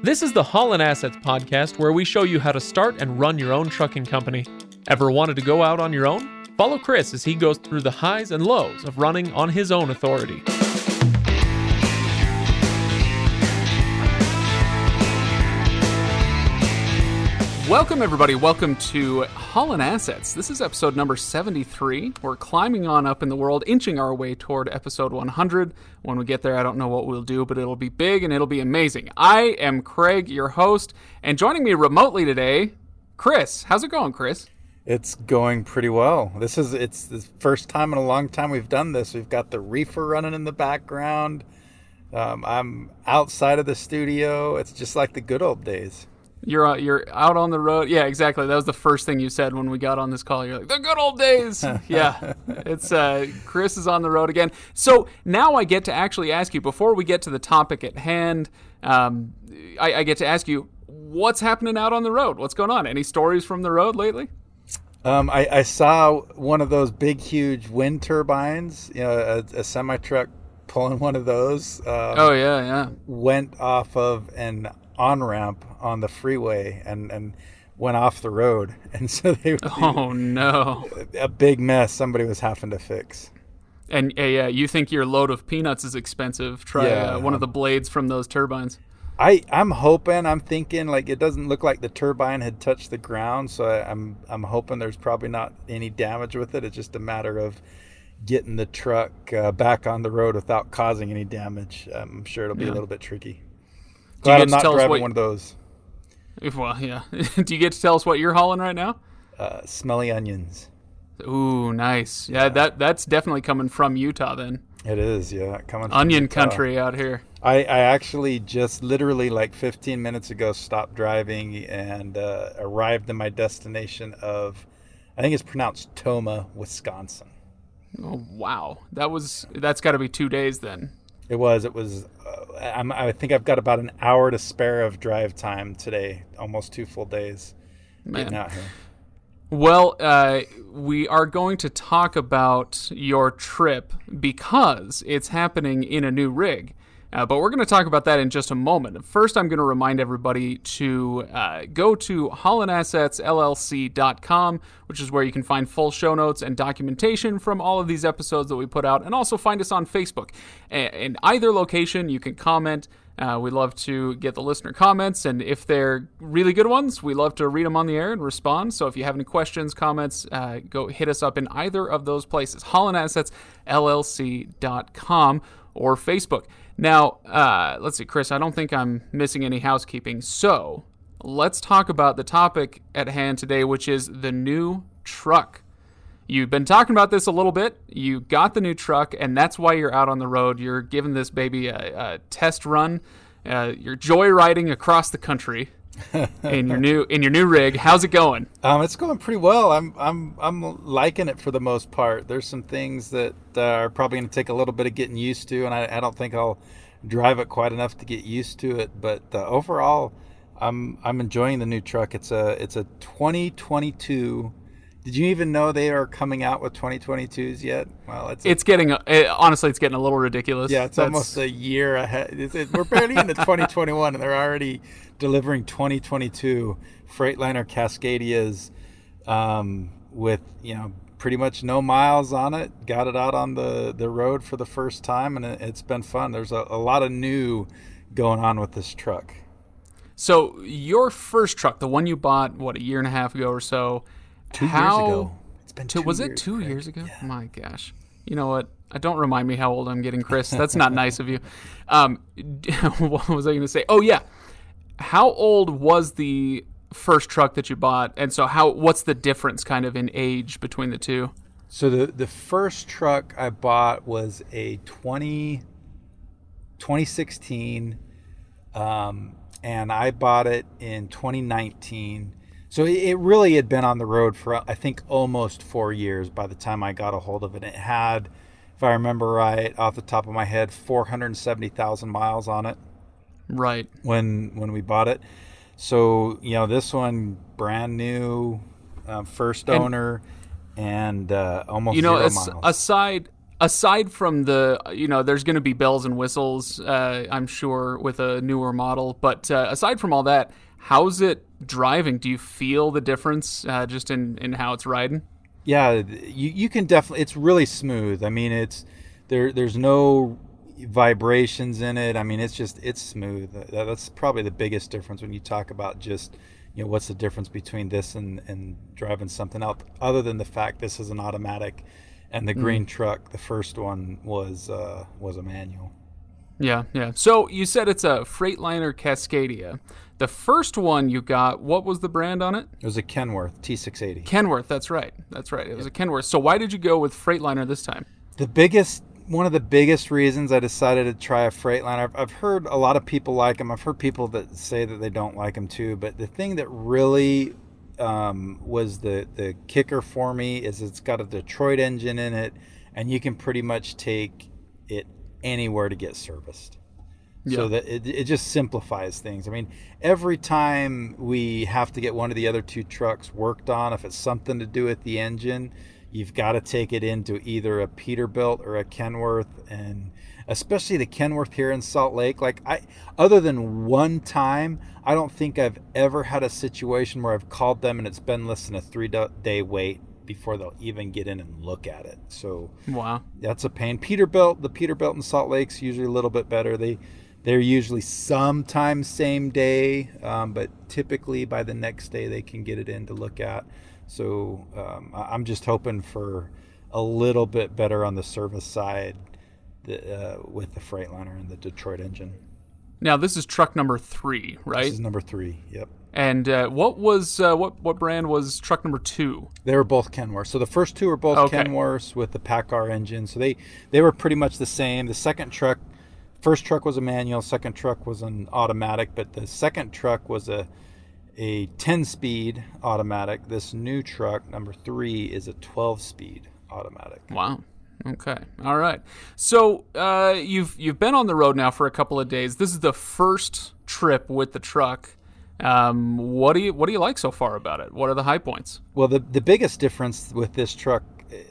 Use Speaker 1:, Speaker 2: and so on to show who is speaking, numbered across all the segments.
Speaker 1: This is the Haulin Assets podcast where we show you how to start and run your own trucking company. Ever wanted to go out on your own? Follow Chris as he goes through the highs and lows of running on his own authority. Welcome, everybody. Welcome to Haulin Assets. This is episode number 73. We're climbing on up in the world, inching our way toward episode 100. When we get there, I don't know what we'll do, but it'll be big and it'll be amazing. I am Craig, your host, and joining me remotely today, Chris. How's it going, Chris?
Speaker 2: It's going pretty well. This is it's the first time in a long time we've done this. We've got the reefer running in the background. Um, I'm outside of the studio. It's just like the good old days.
Speaker 1: You're uh, you're out on the road. Yeah, exactly. That was the first thing you said when we got on this call. You're like the good old days. yeah, it's uh, Chris is on the road again. So now I get to actually ask you before we get to the topic at hand. Um, I, I get to ask you what's happening out on the road. What's going on? Any stories from the road lately?
Speaker 2: Um, I, I, saw one of those big, huge wind turbines. You know, a, a semi truck pulling one of those.
Speaker 1: Um, oh yeah, yeah.
Speaker 2: Went off of an on ramp on the freeway and and went off the road, and so they.
Speaker 1: Oh no!
Speaker 2: A big mess. Somebody was having to fix.
Speaker 1: And uh, yeah, you think your load of peanuts is expensive? Try yeah. uh, one of the blades from those turbines.
Speaker 2: I I'm hoping I'm thinking like it doesn't look like the turbine had touched the ground, so I, I'm I'm hoping there's probably not any damage with it. It's just a matter of getting the truck uh, back on the road without causing any damage. I'm sure it'll be yeah. a little bit tricky. Glad I'm not driving what, one of those.
Speaker 1: Well, yeah. Do you get to tell us what you're hauling right now?
Speaker 2: Uh, smelly onions.
Speaker 1: Ooh, nice. Yeah, yeah, that that's definitely coming from Utah then.
Speaker 2: It is, yeah, coming
Speaker 1: onion
Speaker 2: Utah.
Speaker 1: country out here.
Speaker 2: I, I actually just literally like 15 minutes ago stopped driving and uh, arrived in my destination of, I think it's pronounced Tomah, Wisconsin.
Speaker 1: Oh wow, that was that's got to be two days then.
Speaker 2: It was. It was. Uh, i think I've got about an hour to spare of drive time today. Almost two full days. Man. Getting out here.
Speaker 1: Well, uh, we are going to talk about your trip because it's happening in a new rig. Uh, but we're going to talk about that in just a moment. First, I'm going to remind everybody to uh, go to haulinassetsllc.com, which is where you can find full show notes and documentation from all of these episodes that we put out, and also find us on Facebook. In either location, you can comment. Uh, we love to get the listener comments, and if they're really good ones, we love to read them on the air and respond. So if you have any questions, comments, uh, go hit us up in either of those places, haulinassetsllc.com or Facebook. Now, uh, let's see, Chris, I don't think I'm missing any housekeeping. So let's talk about the topic at hand today, which is the new truck. You've been talking about this a little bit. You got the new truck, and that's why you're out on the road. You're giving this baby a, a test run. Uh, you're joyriding across the country in your new in your new rig. How's it going?
Speaker 2: Um, it's going pretty well. I'm I'm I'm liking it for the most part. There's some things that uh, are probably going to take a little bit of getting used to, and I, I don't think I'll drive it quite enough to get used to it. But uh, overall, I'm I'm enjoying the new truck. It's a it's a 2022. Did you even know they are coming out with 2022s yet?
Speaker 1: Well, it's a, it's getting it, honestly, it's getting a little ridiculous.
Speaker 2: Yeah, it's That's, almost a year ahead. It, we're barely into 2021, and they're already delivering 2022 Freightliner Cascadias um, with you know pretty much no miles on it. Got it out on the the road for the first time, and it, has been fun. There's a, a lot of new going on with this truck.
Speaker 1: So your first truck, the one you bought, what a year and a half ago or so,
Speaker 2: two how, years ago.
Speaker 1: It's been two, was years, it two Craig. years ago? Yeah. My gosh, you know what? I Don't remind me how old I'm getting, Chris. That's not nice of you. Um, what was I going to say? Oh yeah, how old was the first truck that you bought and so how what's the difference kind of in age between the two
Speaker 2: so the the first truck i bought was a 20 2016 um, and i bought it in 2019 so it really had been on the road for i think almost four years by the time i got a hold of it. It had if i remember right off the top of my head 470000 miles on it
Speaker 1: right.
Speaker 2: when when we bought it. So you know this one brand new uh, first owner and, and uh, almost
Speaker 1: you know
Speaker 2: as,
Speaker 1: aside aside from the you know there's going to be bells and whistles uh, i'm sure with a newer model. But uh, aside from all that how's it driving do you feel the difference uh, just in in how it's riding
Speaker 2: yeah you, you can definitely it's really smooth i mean it's there there's no vibrations in it i mean it's just it's smooth that's probably the biggest difference when you talk about just you know what's the difference between this and and driving something else other than the fact this is an automatic and the green mm. truck, the first one was uh, was a manual.
Speaker 1: Yeah, yeah. So you said it's a Freightliner Cascadia. The first one you got, what was the brand on it?
Speaker 2: It was a Kenworth T680.
Speaker 1: Kenworth, that's right. That's right. It was a Kenworth. So why did you go with Freightliner this time?
Speaker 2: The biggest one of the biggest reasons I decided to try a Freightliner, I've, I've heard a lot of people like them. I've heard people that say that they don't like them too. But the thing that really um, was the the kicker for me is it's got a Detroit engine in it, and you can pretty much take it anywhere to get serviced. Yeah. So that it, it just simplifies things. I mean, every time we have to get one of the other two trucks worked on, if it's something to do with the engine, you've got to take it into either a Peterbilt or a Kenworth, and especially the Kenworth here in Salt Lake. Like I, other than one time, I don't think I've ever had a situation where I've called them and it's been less than a three day wait before they'll even get in and look at it. So
Speaker 1: wow,
Speaker 2: that's a pain. Peterbilt, the Peterbilt in Salt Lake's usually a little bit better. They they're usually sometimes same day, um, but typically by the next day they can get it in to look at. So um, I'm just hoping for a little bit better on the service side the, uh, with the Freightliner and the Detroit engine.
Speaker 1: Now this is truck number three, right? This
Speaker 2: is number three. Yep.
Speaker 1: And uh, what was uh, what what brand was truck number two?
Speaker 2: They were both Kenworth. So the first two were both okay. Kenworths with the PACCAR engine. So they they were pretty much the same. The second truck, first truck was a manual. Second truck was an automatic. But the second truck was a a 10 speed automatic. This new truck number three is a 12 speed automatic.
Speaker 1: Wow. Okay. All right. So uh, you've you've been on the road now for a couple of days. This is the first trip with the truck. Um, what do you what do you like so far about it? What are the high points?
Speaker 2: Well, the the biggest difference with this truck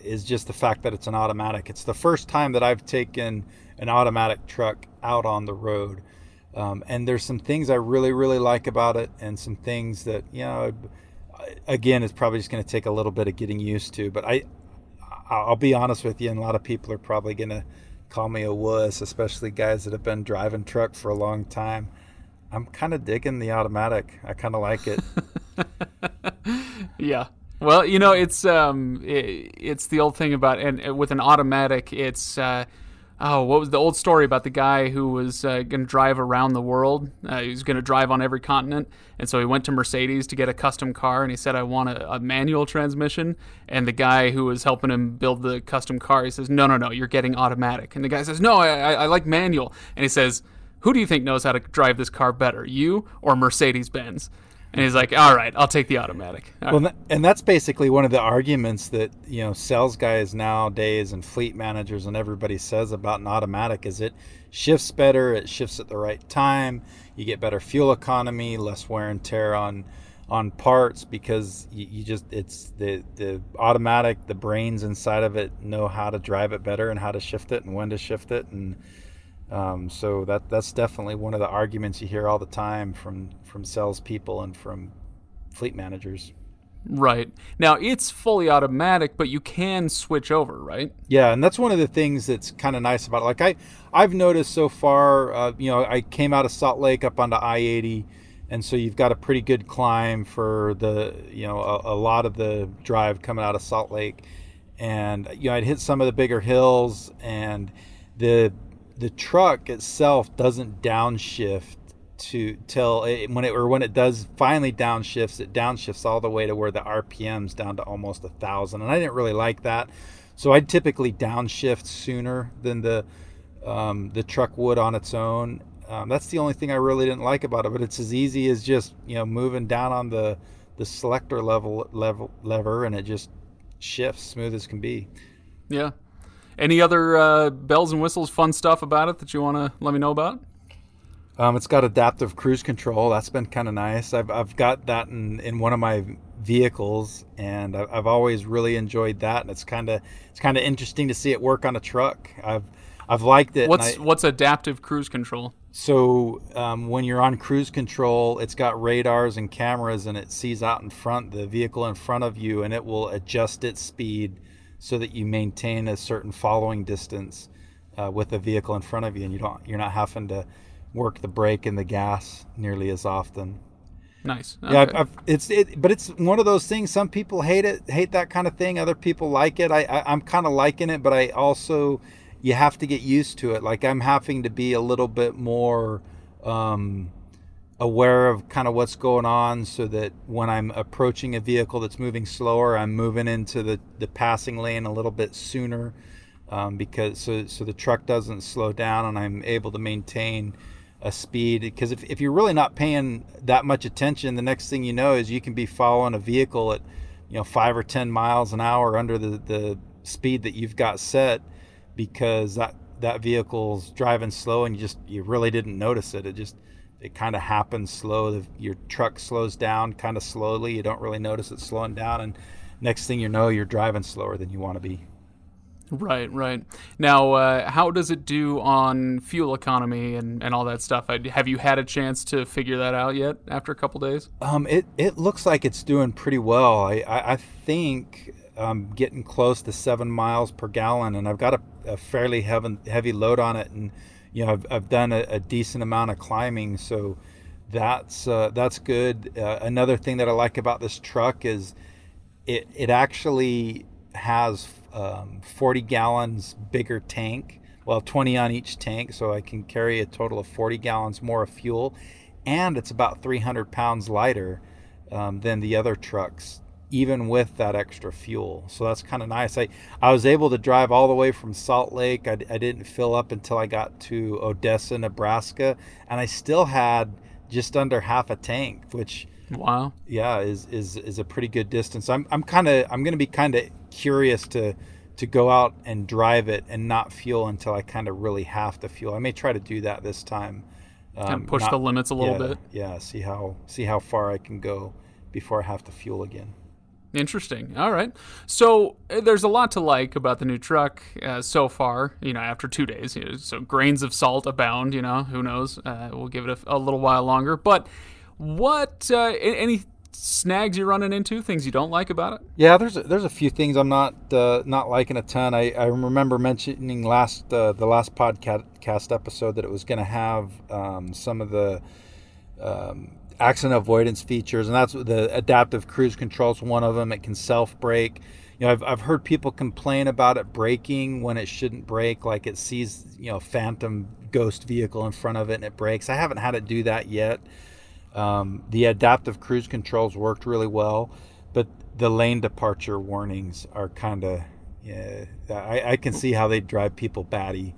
Speaker 2: is just the fact that it's an automatic. It's the first time that I've taken an automatic truck out on the road. Um, and there's some things I really, really like about it, and some things that, you know, again, it's probably just going to take a little bit of getting used to. But I, I'll be honest with you, and a lot of people are probably going to call me a wuss, especially guys that have been driving truck for a long time. I'm kind of digging the automatic. I kind of like it.
Speaker 1: yeah. Well, you know, it's um, it, it's the old thing about and with an automatic, it's uh, oh, what was the old story about the guy who was uh, going to drive around the world? Uh, he was going to drive on every continent, and so he went to Mercedes to get a custom car, and he said, "I want a, a, manual transmission." And the guy who was helping him build the custom car, he says, "No, no, no, you're getting automatic." And the guy says, "No, I, I, I like manual." And he says, "Who do you think knows how to drive this car better, you or Mercedes Benz?" And he's like, "All right, I'll take the automatic."
Speaker 2: All well, right. and that's basically one of the arguments that you know sales guys nowadays and fleet managers and everybody says about an automatic is it shifts better, it shifts at the right time, you get better fuel economy, less wear and tear on on parts because you, you just it's the the automatic, the brains inside of it know how to drive it better and how to shift it and when to shift it and um, so that that's definitely one of the arguments you hear all the time from from salespeople and from fleet managers.
Speaker 1: Right now, it's fully automatic, but you can switch over, right?
Speaker 2: Yeah, and that's one of the things that's kind of nice about it. Like I, I've noticed so far. Uh, you know, I came out of Salt Lake up onto I-80, and so you've got a pretty good climb for the, you know, a, a lot of the drive coming out of Salt Lake, and you know, I'd hit some of the bigger hills, and the the truck itself doesn't downshift to till it, when it or when it does finally downshifts, it downshifts all the way to where the RPM's down to almost a thousand, and I didn't really like that. So I typically downshift sooner than the um, the truck would on its own. Um, that's the only thing I really didn't like about it. But it's as easy as just you know moving down on the the selector level level lever, and it just shifts smooth as can be.
Speaker 1: Yeah, any other uh, bells and whistles, fun stuff about it that you want to let me know about?
Speaker 2: Um, it's got adaptive cruise control. That's been kind of nice. I've, I've got that in, in one of my vehicles, and I've, I've always really enjoyed that. And it's kind of it's kind of interesting to see it work on a truck. I've I've liked it.
Speaker 1: What's
Speaker 2: I,
Speaker 1: what's adaptive cruise control?
Speaker 2: So um, when you're on cruise control, it's got radars and cameras, and it sees out in front the vehicle in front of you, and it will adjust its speed so that you maintain a certain following distance uh, with the vehicle in front of you, and you don't you're not having to work the brake and the gas nearly as often.
Speaker 1: Nice.
Speaker 2: Yeah, I've, I've, it's it, but it's one of those things. Some people hate it, hate that kind of thing. Other people like it. I, I I'm kind of liking it, but I also you have to get used to it. Like I'm having to be a little bit more um, aware of kind of what's going on, so that when I'm approaching a vehicle that's moving slower, I'm moving into the the passing lane a little bit sooner, um, because so so the truck doesn't slow down and I'm able to maintain a speed. Because if, if you're really not paying that much attention the next thing you know is you can be following a vehicle at you know five or ten miles an hour under the, the speed that you've got set because that that vehicle's driving slow and you just you really didn't notice it. It just it kind of happens slow your truck slows down kind of slowly you don't really notice it slowing down and next thing you know you're driving slower than you want to be
Speaker 1: Right, right. Now, uh, how does it do on fuel economy and, and all that stuff? Have you had a chance to figure that out yet after a couple days?
Speaker 2: Um, it, it looks like it's doing pretty well. I, I, I think I'm getting close to seven miles per gallon, and I've got a, a fairly heavy, heavy load on it, and you know I've, I've done a, a decent amount of climbing, so that's uh, that's good. Uh, another thing that I like about this truck is it it actually has um, 40 gallons bigger tank. Well, 20 on each tank, so I can carry a total of 40 gallons more of fuel, and it's about 300 pounds lighter um, than the other trucks, even with that extra fuel. So that's kind of nice. I I was able to drive all the way from Salt Lake. I, I didn't fill up until I got to Odessa, Nebraska, and I still had just under half a tank, which
Speaker 1: wow,
Speaker 2: yeah, is is is a pretty good distance. I'm I'm kind of I'm going to be kind of curious to to go out and drive it and not fuel until I kind of really have to fuel. I may try to do that this time.
Speaker 1: Um, and push not, the limits a little
Speaker 2: yeah,
Speaker 1: bit.
Speaker 2: Yeah, see how see how far I can go before I have to fuel again.
Speaker 1: Interesting. All right. So uh, there's a lot to like about the new truck uh, so far. You know, after two days, you know, so grains of salt abound. You know, who knows? Uh, we'll give it a, a, little while longer. But what? Uh, any snags you're running into? Things you don't like about it?
Speaker 2: Yeah, there's a, there's a few things I'm not uh, not liking a ton. I, I remember mentioning last uh, the last podcast episode that it was going to have um, some of the um, accident avoidance features, and that's the adaptive cruise control is one of them. It can self brake. You know, I've, I've heard people complain about it braking when it shouldn't brake, like it sees you know phantom ghost vehicle in front of it and it brakes. I haven't had it do that yet. Um, the adaptive cruise controls worked really well, but the lane departure warnings are kind of, yeah, I, I, can see how they drive people batty.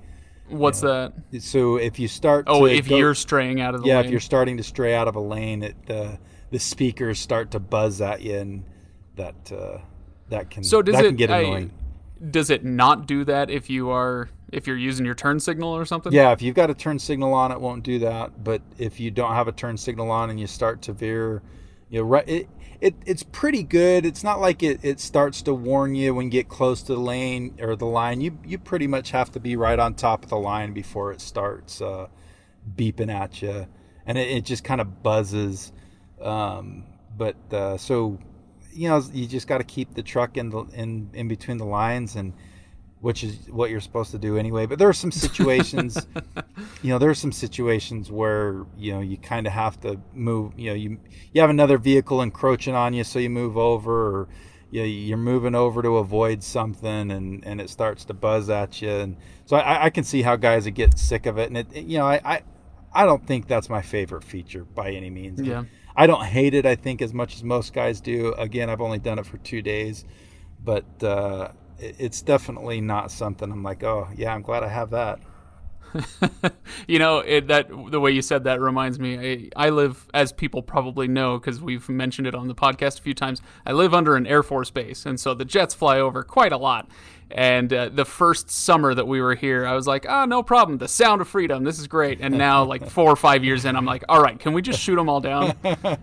Speaker 1: What's
Speaker 2: that? So if you start,
Speaker 1: oh, if go, you're straying out of the
Speaker 2: yeah,
Speaker 1: lane.
Speaker 2: if you're starting to stray out of a lane, it uh, the speakers start to buzz at you, and that uh, that can
Speaker 1: so does
Speaker 2: that
Speaker 1: it,
Speaker 2: can get annoying.
Speaker 1: I, does it not do that if you are if you're using your turn signal or something?
Speaker 2: Yeah, if you've got a turn signal on, it won't do that. But if you don't have a turn signal on and you start to veer, you know, right, it, it it's pretty good. It's not like it, it starts to warn you when you get close to the lane or the line. You you pretty much have to be right on top of the line before it starts uh, beeping at you, and it, it just kind of buzzes. Um, but uh, so you know, you just got to keep the truck in the in in between the lines and which is what you're supposed to do anyway. But there are some situations, you know, there are some situations where you know you kind of have to move. You know, you you have another vehicle encroaching on you, so you move over, or you know, you're moving over to avoid something, and and it starts to buzz at you. And so I, I can see how guys would get sick of it. And it, you know, I, I I don't think that's my favorite feature by any means.
Speaker 1: Yeah.
Speaker 2: I don't hate it. I think as much as most guys do. Again, I've only done it for two days, but. Uh, it's definitely not something I'm like, oh yeah, I'm glad I have that.
Speaker 1: you know it, that the way you said that reminds me. I, I live, as people probably know, because we've mentioned it on the podcast a few times. I live under an Air Force base, and so the jets fly over quite a lot. And uh, the first summer that we were here, I was like, "Oh, no problem. The sound of freedom. This is great." And now, like four or five years in, I'm like, "All right, can we just shoot them all down?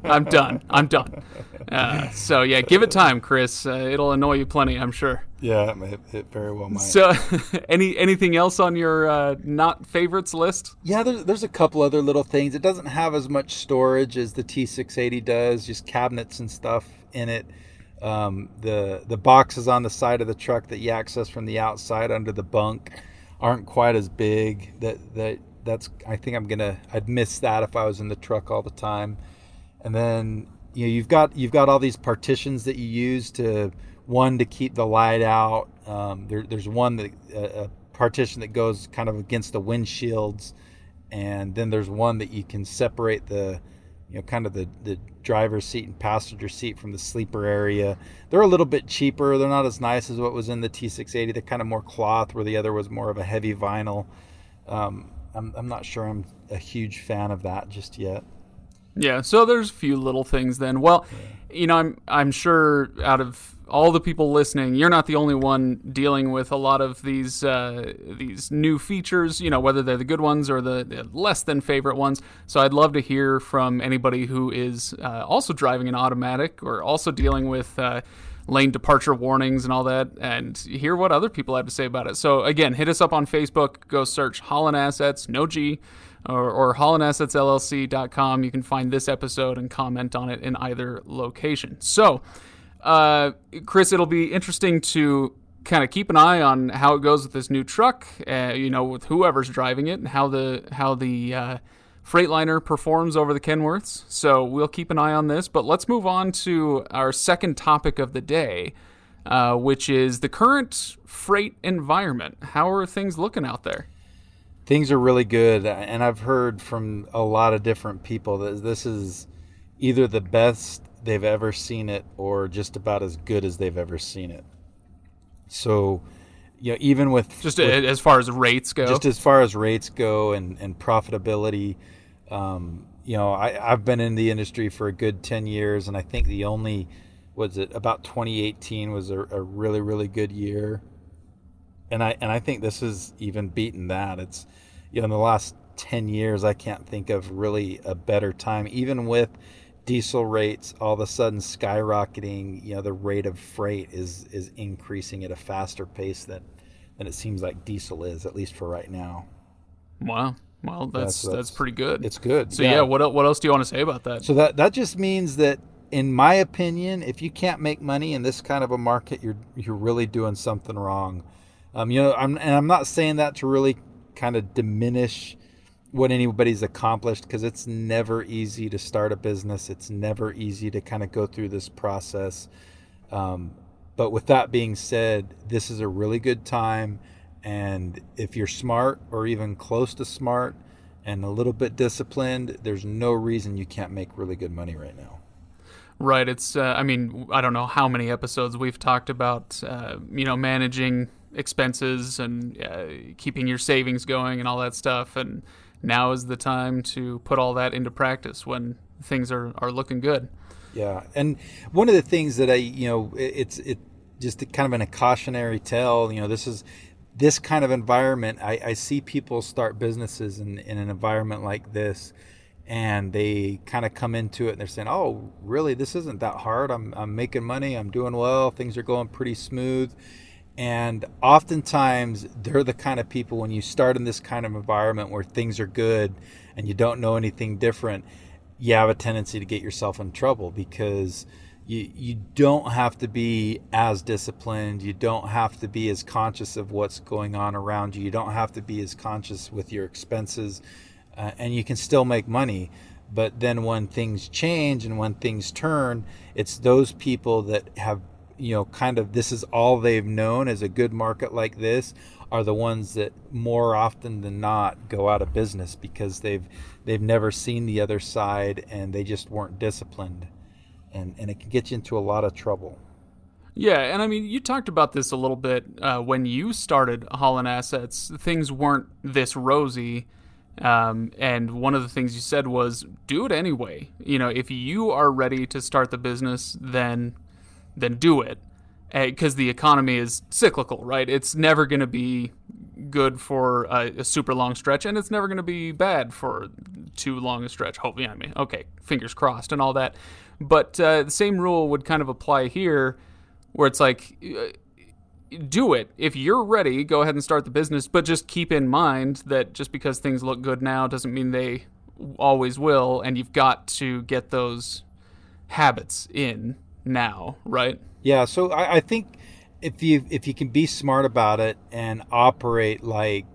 Speaker 1: I'm done. I'm done." Uh, so yeah, give it time, Chris. Uh, it'll annoy you plenty, I'm sure.
Speaker 2: Yeah, it, it very well might.
Speaker 1: So, any anything else on your uh, not favorites list?
Speaker 2: Yeah, there's, there's a couple other little things. It doesn't have as much storage as the T680 does, just cabinets and stuff in it. Um, the the boxes on the side of the truck that you access from the outside under the bunk aren't quite as big. That that that's I think I'm gonna I'd miss that if I was in the truck all the time. And then you know you've got you've got all these partitions that you use to one to keep the light out. Um, there, there's one that uh, a partition that goes kind of against the windshields, and then there's one that you can separate the you know kind of the the driver's seat and passenger seat from the sleeper area. They're a little bit cheaper. They're not as nice as what was in the T680. They're kind of more cloth, where the other was more of a heavy vinyl. Um, I'm, I'm not sure I'm a huge fan of that just yet.
Speaker 1: Yeah, so there's a few little things then. Well, yeah. you know, I'm I'm sure out of all the people listening, you're not the only one dealing with a lot of these uh, these new features. You know, whether they're the good ones or the, the, less than favorite ones. So I'd love to hear from anybody who is uh, also driving an automatic or also dealing with. Uh, lane departure warnings and all that, and hear what other people have to say about it. So again, hit us up on Facebook. Go search Haulin Assets, no G, or, or HaulinAssetsLLC.com. You can find this episode and comment on it in either location. So uh, Chris, it'll be interesting to kind of keep an eye on how it goes with this new truck. Uh, you know, with whoever's driving it and how the how the uh, Freightliner performs over the Kenworths. So we'll keep an eye on this. But let's move on to our second topic of the day, uh, which is the current freight environment. How are things looking out there?
Speaker 2: Things are really good, and I've heard from a lot of different people that this is either the best they've ever seen it or just about as good as they've ever seen it. So, you know, even with
Speaker 1: just
Speaker 2: with,
Speaker 1: as far as rates go,
Speaker 2: just as far as rates go and, and profitability, um, you know, I, I've been in the industry for a good 10 years and I think the only, was it about 2018 was a, a really, really good year. And I, and I think this is even beaten that. It's, you know, in the last 10 years, I can't think of really a better time, even with, diesel rates all of a sudden skyrocketing you know the rate of freight is is increasing at a faster pace than than it seems like diesel is at least for right now.
Speaker 1: Wow. Well that's that's, that's pretty good.
Speaker 2: it's good
Speaker 1: so yeah. yeah. what, what else do you want to say about that?
Speaker 2: So that that just means that in my opinion if you can't make money in this kind of a market you're you're really doing something wrong. Um you know i'm and i'm not saying that to really kind of diminish what anybody's accomplished because it's never easy to start a business. It's never easy to kind of go through this process. Um, but with that being said, this is a really good time. And if you're smart or even close to smart and a little bit disciplined, there's no reason you can't make really good money right now.
Speaker 1: Right. It's, uh, I mean, I don't know how many episodes we've talked about, uh, you know, managing expenses and uh, keeping your savings going and all that stuff. And, now is the time to put all that into practice when things are, are looking good.
Speaker 2: Yeah, and one of the things that I, you know, it's it just kind of in a cautionary tale. You know, this is this kind of environment. I, I see people start businesses in, in an environment like this, and they kind of come into it and they're saying, "Oh, really? This isn't that hard. I'm I'm making money. I'm doing well. Things are going pretty smooth." And oftentimes, they're the kind of people when you start in this kind of environment where things are good and you don't know anything different, you have a tendency to get yourself in trouble because you you don't have to be as disciplined. You don't have to be as conscious of what's going on around you. You don't have to be as conscious with your expenses uh, and you can still make money. But then when things change and when things turn it's those people that have you know kind of this is all they've known as a good market like this are the ones that more often than not go out of business because they've they've never seen the other side and they just weren't disciplined and and it can get you into a lot of trouble
Speaker 1: yeah, and I mean, you talked about this a little bit uh, when you started Haulin Assets. Things weren't this rosy, um, and one of the things you said was do it anyway. You know, if you are ready to start the business, then then do it because the economy is cyclical, right? It's never going to be good for a, a super long stretch, and it's never going to be bad for too long a stretch. Hopefully, I mean, okay, fingers crossed and all that. But uh, the same rule would kind of apply here, where it's like, uh, do it if you're ready. Go ahead and start the business, but just keep in mind that just because things look good now doesn't mean they always will, and you've got to get those habits in now, right?
Speaker 2: Yeah. So I, I think if you if you can be smart about it and operate like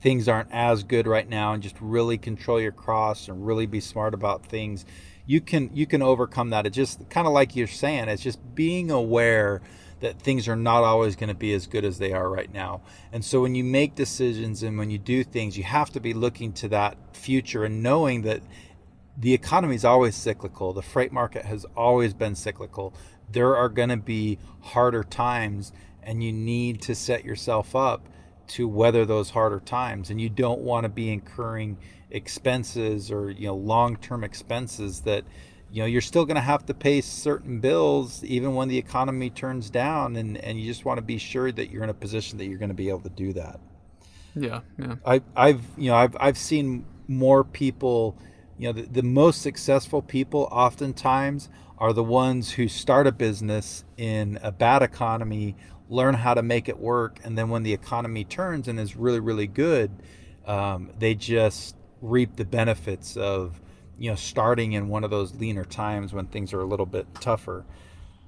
Speaker 2: things aren't as good right now and just really control your costs and really be smart about things you can you can overcome that it's just kind of like you're saying it's just being aware that things are not always going to be as good as they are right now and so when you make decisions and when you do things you have to be looking to that future and knowing that the economy is always cyclical. The freight market has always been cyclical. There are going to be harder times and you need to set yourself up to weather those harder times. And you don't want to be incurring expenses or you know long-term expenses that you know you're still going to have to pay certain bills even when the economy turns down. And and you just want to be sure that you're in a position that you're going to be able to do that.
Speaker 1: Yeah yeah.
Speaker 2: I, i've you know i've i've seen more people you know the, the most successful people oftentimes are the ones who start a business in a bad economy learn how to make it work and then when the economy turns and is really really good um, they just reap the benefits of you know starting in one of those leaner times when things are a little bit tougher.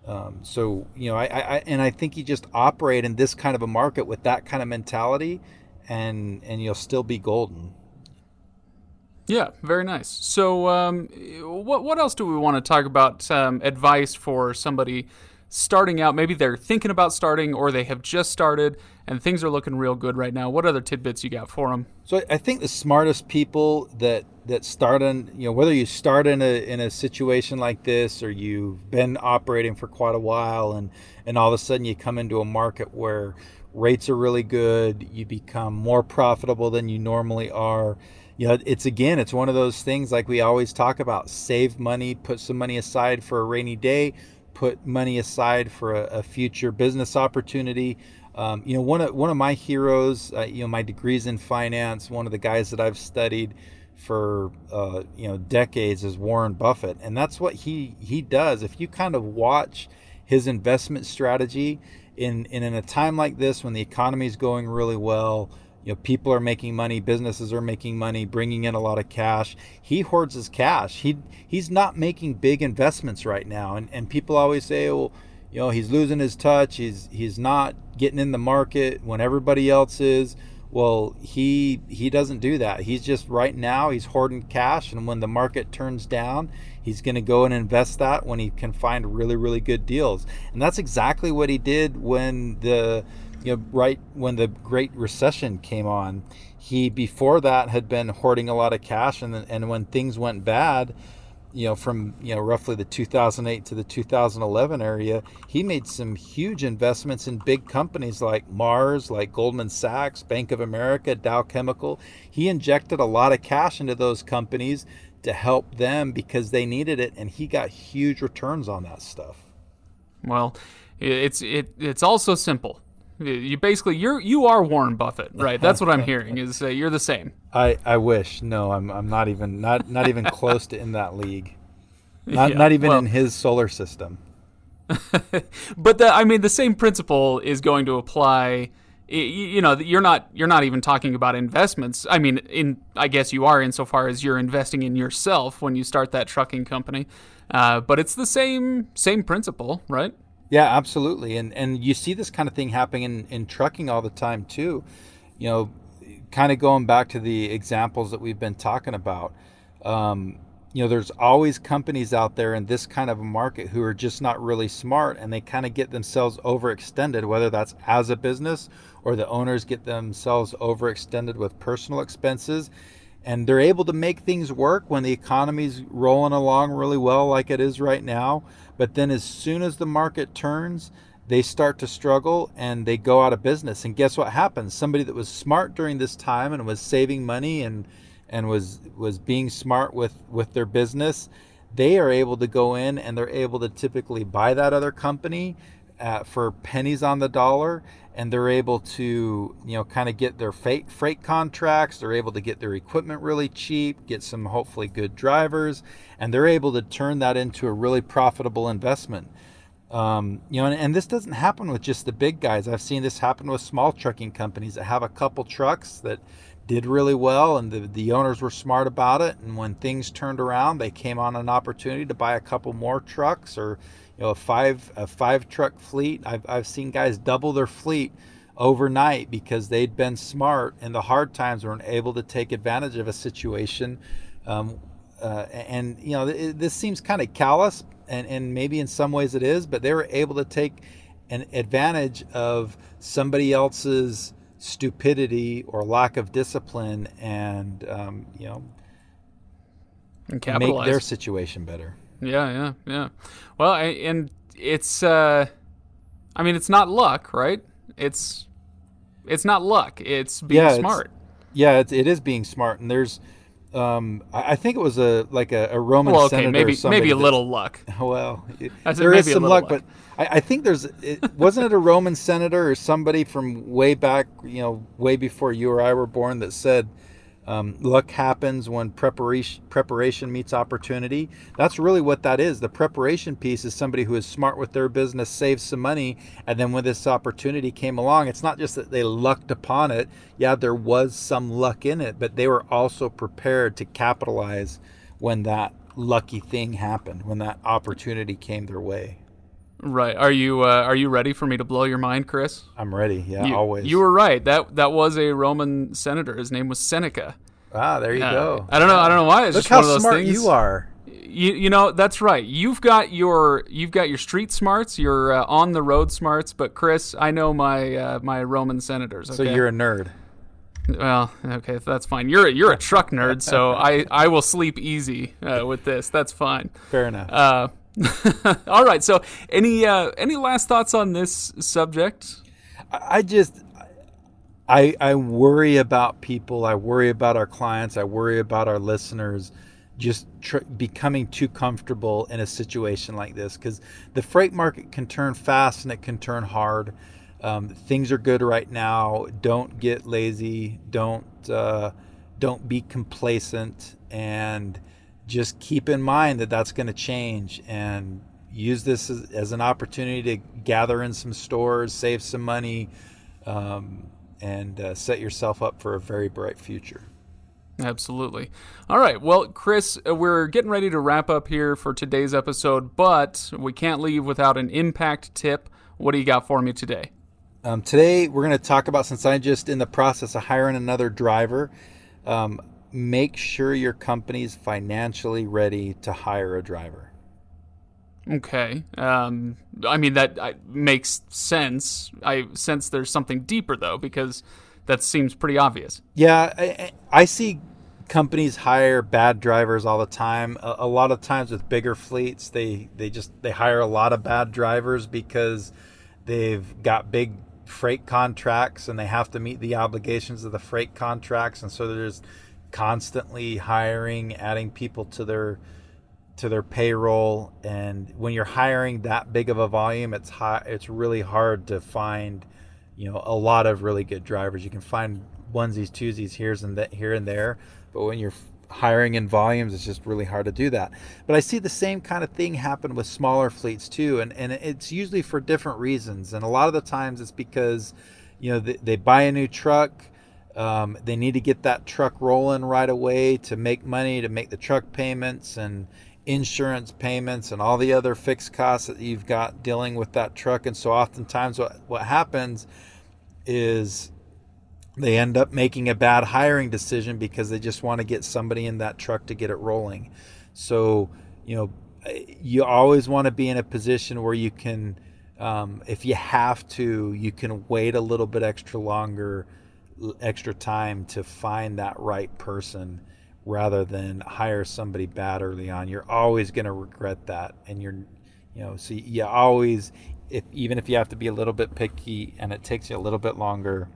Speaker 2: Um, so you know I, I and i think you just operate in this kind of a market with that kind of mentality and and you'll still be golden
Speaker 1: yeah, very nice. So, um, what what else do we want to talk about? Um, advice for somebody starting out. Maybe they're thinking about starting, or they have just started, and things are looking real good right now. What other tidbits you got for them?
Speaker 2: So, I think the smartest people that that start in, you know, whether you start in a in a situation like this, or you've been operating for quite a while, and and all of a sudden you come into a market where rates are really good, you become more profitable than you normally are you know, it's again, it's one of those things like we always talk about save money, put some money aside for a rainy day, put money aside for a, a future business opportunity. Um, you know, one of one of my heroes, uh, you know, my degrees in finance, one of the guys that I've studied for uh, you know decades is Warren Buffett, and that's what he he does. If you kind of watch his investment strategy in, in in a time like this when the economy is going really well, you know people are making money businesses are making money bringing in a lot of cash. He hoards his cash. He he's not making big investments right now. And and people always say well you know he's losing his touch. He's he's not getting in the market when everybody else is. Well he he doesn't do that. He's just right now he's hoarding cash. And when the market turns down he's going to go and invest that when he can find really really good deals. And that's exactly what he did when the you know, right when the Great Recession came on, he before that had been hoarding a lot of cash, and and when things went bad, you know, from you know roughly the 2008 to the 2011 area, he made some huge investments in big companies like Mars, like Goldman Sachs, Bank of America, Dow Chemical. He injected a lot of cash into those companies to help them because they needed it, and he got huge returns on that stuff.
Speaker 1: Well, it's it it's also simple you basically you're you are Warren Buffett, right? That's what I'm hearing. Is uh, you're the same.
Speaker 2: I, I wish. No, I'm I'm not even not not even close to in that league. Not yeah, not even well, in his solar system.
Speaker 1: but the, I mean, the same principle is going to apply. You know, you're not you're not even talking about investments. I mean, in I guess you are insofar as you're investing in yourself when you start that trucking company. Uh, but it's the same same principle, right?
Speaker 2: Yeah, absolutely. And and you see this kind of thing happening in, in trucking all the time too. You know, kind of going back to the examples that we've been talking about. Um, you know, there's always companies out there in this kind of a market who are just not really smart and they kind of get themselves overextended, whether that's as a business or the owners get themselves overextended with personal expenses. And they're able to make things work when the economy's rolling along really well, like it is right now. But then as soon as the market turns, they start to struggle and they go out of business. And guess what happens? Somebody that was smart during this time and was saving money and and was was being smart with with their business, they are able to go in and they're able to typically buy that other company uh, for pennies on the dollar and they're able to you know kind of get their freight freight contracts they're able to get their equipment really cheap get some hopefully good drivers and they're able to turn that into a really profitable investment. Um, you know and, and this doesn't happen with just the big guys. I've seen this happen with small trucking companies that have a couple trucks that did really well and the, the owners were smart about it and when things turned around they came on an opportunity to buy a couple more trucks or you know a five a five truck fleet i've, I've seen guys double their fleet overnight because they'd been smart in the hard times weren't able to take advantage of a situation um, uh, and you know it, this seems kind of callous and, and maybe in some ways it is but they were able to take an advantage of somebody else's stupidity or lack of discipline and um, you know
Speaker 1: And
Speaker 2: make their situation better
Speaker 1: Yeah, yeah, yeah. Well, I, and it's uh I mean, it's not luck, right? It's it's not luck. It's being
Speaker 2: Yeah, it's-
Speaker 1: smart.
Speaker 2: yeah it, it is being smart and there's um, I I think it was a like a, a Roman
Speaker 1: Well, okay,
Speaker 2: senator
Speaker 1: maybe maybe a
Speaker 2: that-
Speaker 1: little luck.
Speaker 2: Well,
Speaker 1: I said
Speaker 2: there is some luck,
Speaker 1: luck.
Speaker 2: but I, I think there's it, wasn't it a Roman senator or somebody from way back, you know, way before you or I were born that said um, luck happens when preparation preparation meets opportunity. That's really what that is. The preparation piece is somebody who is smart with their business, saves some money, and then when this opportunity came along, it's not just that they lucked upon it. Yeah, there was some luck in it, but they were also prepared to capitalize when that lucky thing happened, when that opportunity came their way.
Speaker 1: Right. Are you uh, are you ready for me to blow your mind, Chris?
Speaker 2: I'm ready. Yeah,
Speaker 1: You,
Speaker 2: always.
Speaker 1: You were right. That that was a Roman senator. His name was Seneca.
Speaker 2: ah, there you
Speaker 1: Uh,
Speaker 2: go.
Speaker 1: I don't know. I don't know why. It's
Speaker 2: Look
Speaker 1: just
Speaker 2: how
Speaker 1: one of those
Speaker 2: smart
Speaker 1: things.
Speaker 2: you are.
Speaker 1: You, you know that's right. You've got your you've got your street smarts, your uh, on the road smarts. But Chris, I know my uh, my Roman senators.
Speaker 2: So you're a nerd.
Speaker 1: Well, okay, that's fine. You're a, you're a truck nerd, so I, I will sleep easy uh, with this. That's fine.
Speaker 2: Fair enough.
Speaker 1: Uh, all right. So, any uh, any last thoughts on this subject?
Speaker 2: I just I I worry about people. I worry about our clients. I worry about our listeners just tr- becoming too comfortable in a situation like this because the freight market can turn fast and it can turn hard. Um, things are good right now. Don't get lazy. Don't uh, don't be complacent and just keep in mind that that's going to change and use this as, as an opportunity to gather in some stores, save some money, um, and uh, set yourself up for a very bright future.
Speaker 1: Absolutely. All right. Well, Chris, uh, we're getting ready to wrap up here for today's episode, but we can't leave without an impact tip. What do you got for me today?
Speaker 2: Um, today, we're going to talk about since I'm just in the process of hiring another driver, um, make sure your company's financially ready to hire a driver.
Speaker 1: Okay. Um, I mean that I, makes sense. I sense there's something deeper though, because that seems pretty obvious.
Speaker 2: Yeah, I, I see companies hire bad drivers all the time. A, a lot of times with bigger fleets, they they just they hire a lot of bad drivers because they've got big freight contracts and they have to meet the obligations of the freight contracts, and so they're just constantly hiring, adding people to their to their payroll. And when you're hiring that big of a volume, it's high, it's really hard to find you know a lot of really good drivers. You can find onesies, twosies here's and that here and there, but when you're hiring in volumes, it's just really hard to do that. But I see the same kind of thing happen with smaller fleets too, and and it's usually for different reasons. And a lot of the times it's because you know they, they buy a new truck. Um, they need to get that truck rolling right away to make money, to make the truck payments and insurance payments and all the other fixed costs that you've got dealing with that truck. And so oftentimes what, what happens is they end up making a bad hiring decision because they just want to get somebody in that truck to get it rolling. So, you know, you always want to be in a position where you can, um, if you have to, you can wait a little bit extra longer, extra time to find that right person rather than hire somebody bad early on. You're always going to regret that. And you're, you know, so you always, if even if you have to be a little bit picky and it takes you a little bit longer,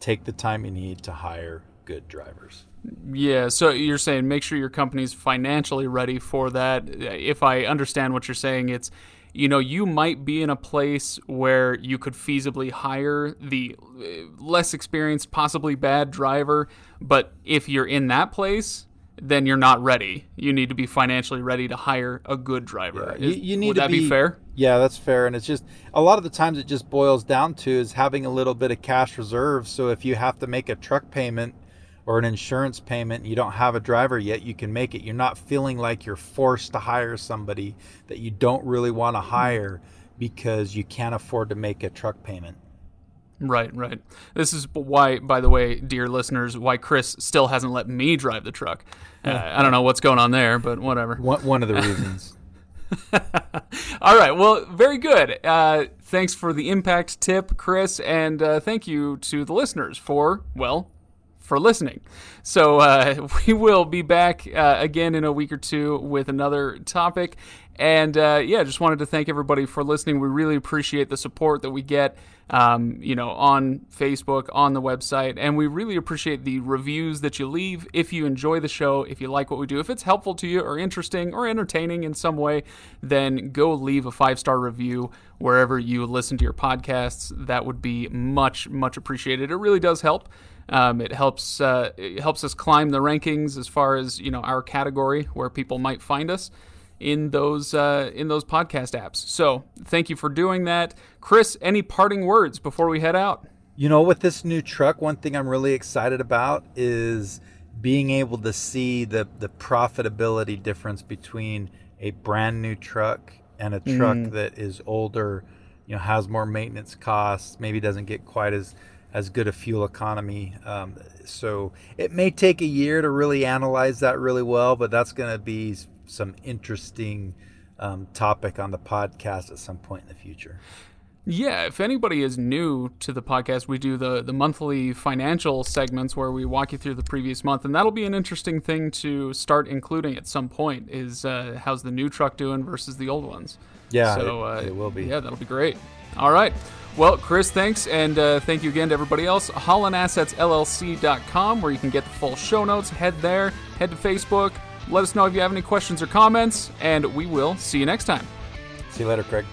Speaker 2: take the time you need to hire good drivers.
Speaker 1: Yeah, so you're saying make sure your company's financially ready for that. If I understand what you're saying, it's you know, you might be in a place where you could feasibly hire the uh, less experienced, possibly bad driver. But if you're in that place, then you're not ready. You need to be financially ready to hire a good driver.
Speaker 2: Yeah, you, you need
Speaker 1: would
Speaker 2: to
Speaker 1: that be, fair?
Speaker 2: Yeah, that's fair. And it's just a lot of the times it just boils down to is having a little bit of cash reserve. So if you have to make a truck payment or an insurance payment, you don't have a driver yet, you can make it. You're not feeling like you're forced to hire somebody that you don't really want to hire because you can't afford to make a truck payment.
Speaker 1: Right, right. This is why, by the way, dear listeners, why Chris still hasn't let me drive the truck. Uh, I don't know what's going on there, but whatever.
Speaker 2: One, one of the reasons.
Speaker 1: All right. Well, very good. Uh, thanks for the impact tip, Chris, and uh, thank you to the listeners for, well, for listening. So uh, we will be back uh, again in a week or two with another topic. And uh, yeah, just wanted to thank everybody for listening. We really appreciate the support that we get, um, you know, on Facebook, on the website, and we really appreciate the reviews that you leave. If you enjoy the show, if you like what we do, if it's helpful to you or interesting or entertaining in some way, then go leave a five star review wherever you listen to your podcasts. That would be much, much appreciated. It really does help. Um, it helps uh, it helps us climb the rankings as far as you know our category where people might find us in those uh, in those podcast apps. So thank you for doing that, Chris. Any parting words before we head out?
Speaker 2: You know, with this new truck, one thing I'm really excited about is being able to see the the profitability difference between a brand new truck and a truck mm. that is older, you know, has more maintenance costs, maybe doesn't get quite as as good a fuel economy. Um, so it may take a year to really analyze that really well, but that's going to be some interesting um, topic on the podcast at some point in the future.
Speaker 1: Yeah, if anybody is new to the podcast, we do the the monthly financial segments where we walk you through the previous month, and that'll be an interesting thing to start including at some point. Is uh, how's the new truck doing versus the old ones?
Speaker 2: Yeah,
Speaker 1: so
Speaker 2: it, uh, it will be.
Speaker 1: Yeah, that'll be great. All right. Well, Chris, thanks, and uh, thank you again to everybody else. HaulinAssetsLLC.com, where you can get the full show notes. Head there, head to Facebook. Let us know if you have any questions or comments, and we will see you next time.
Speaker 2: See you later, Craig.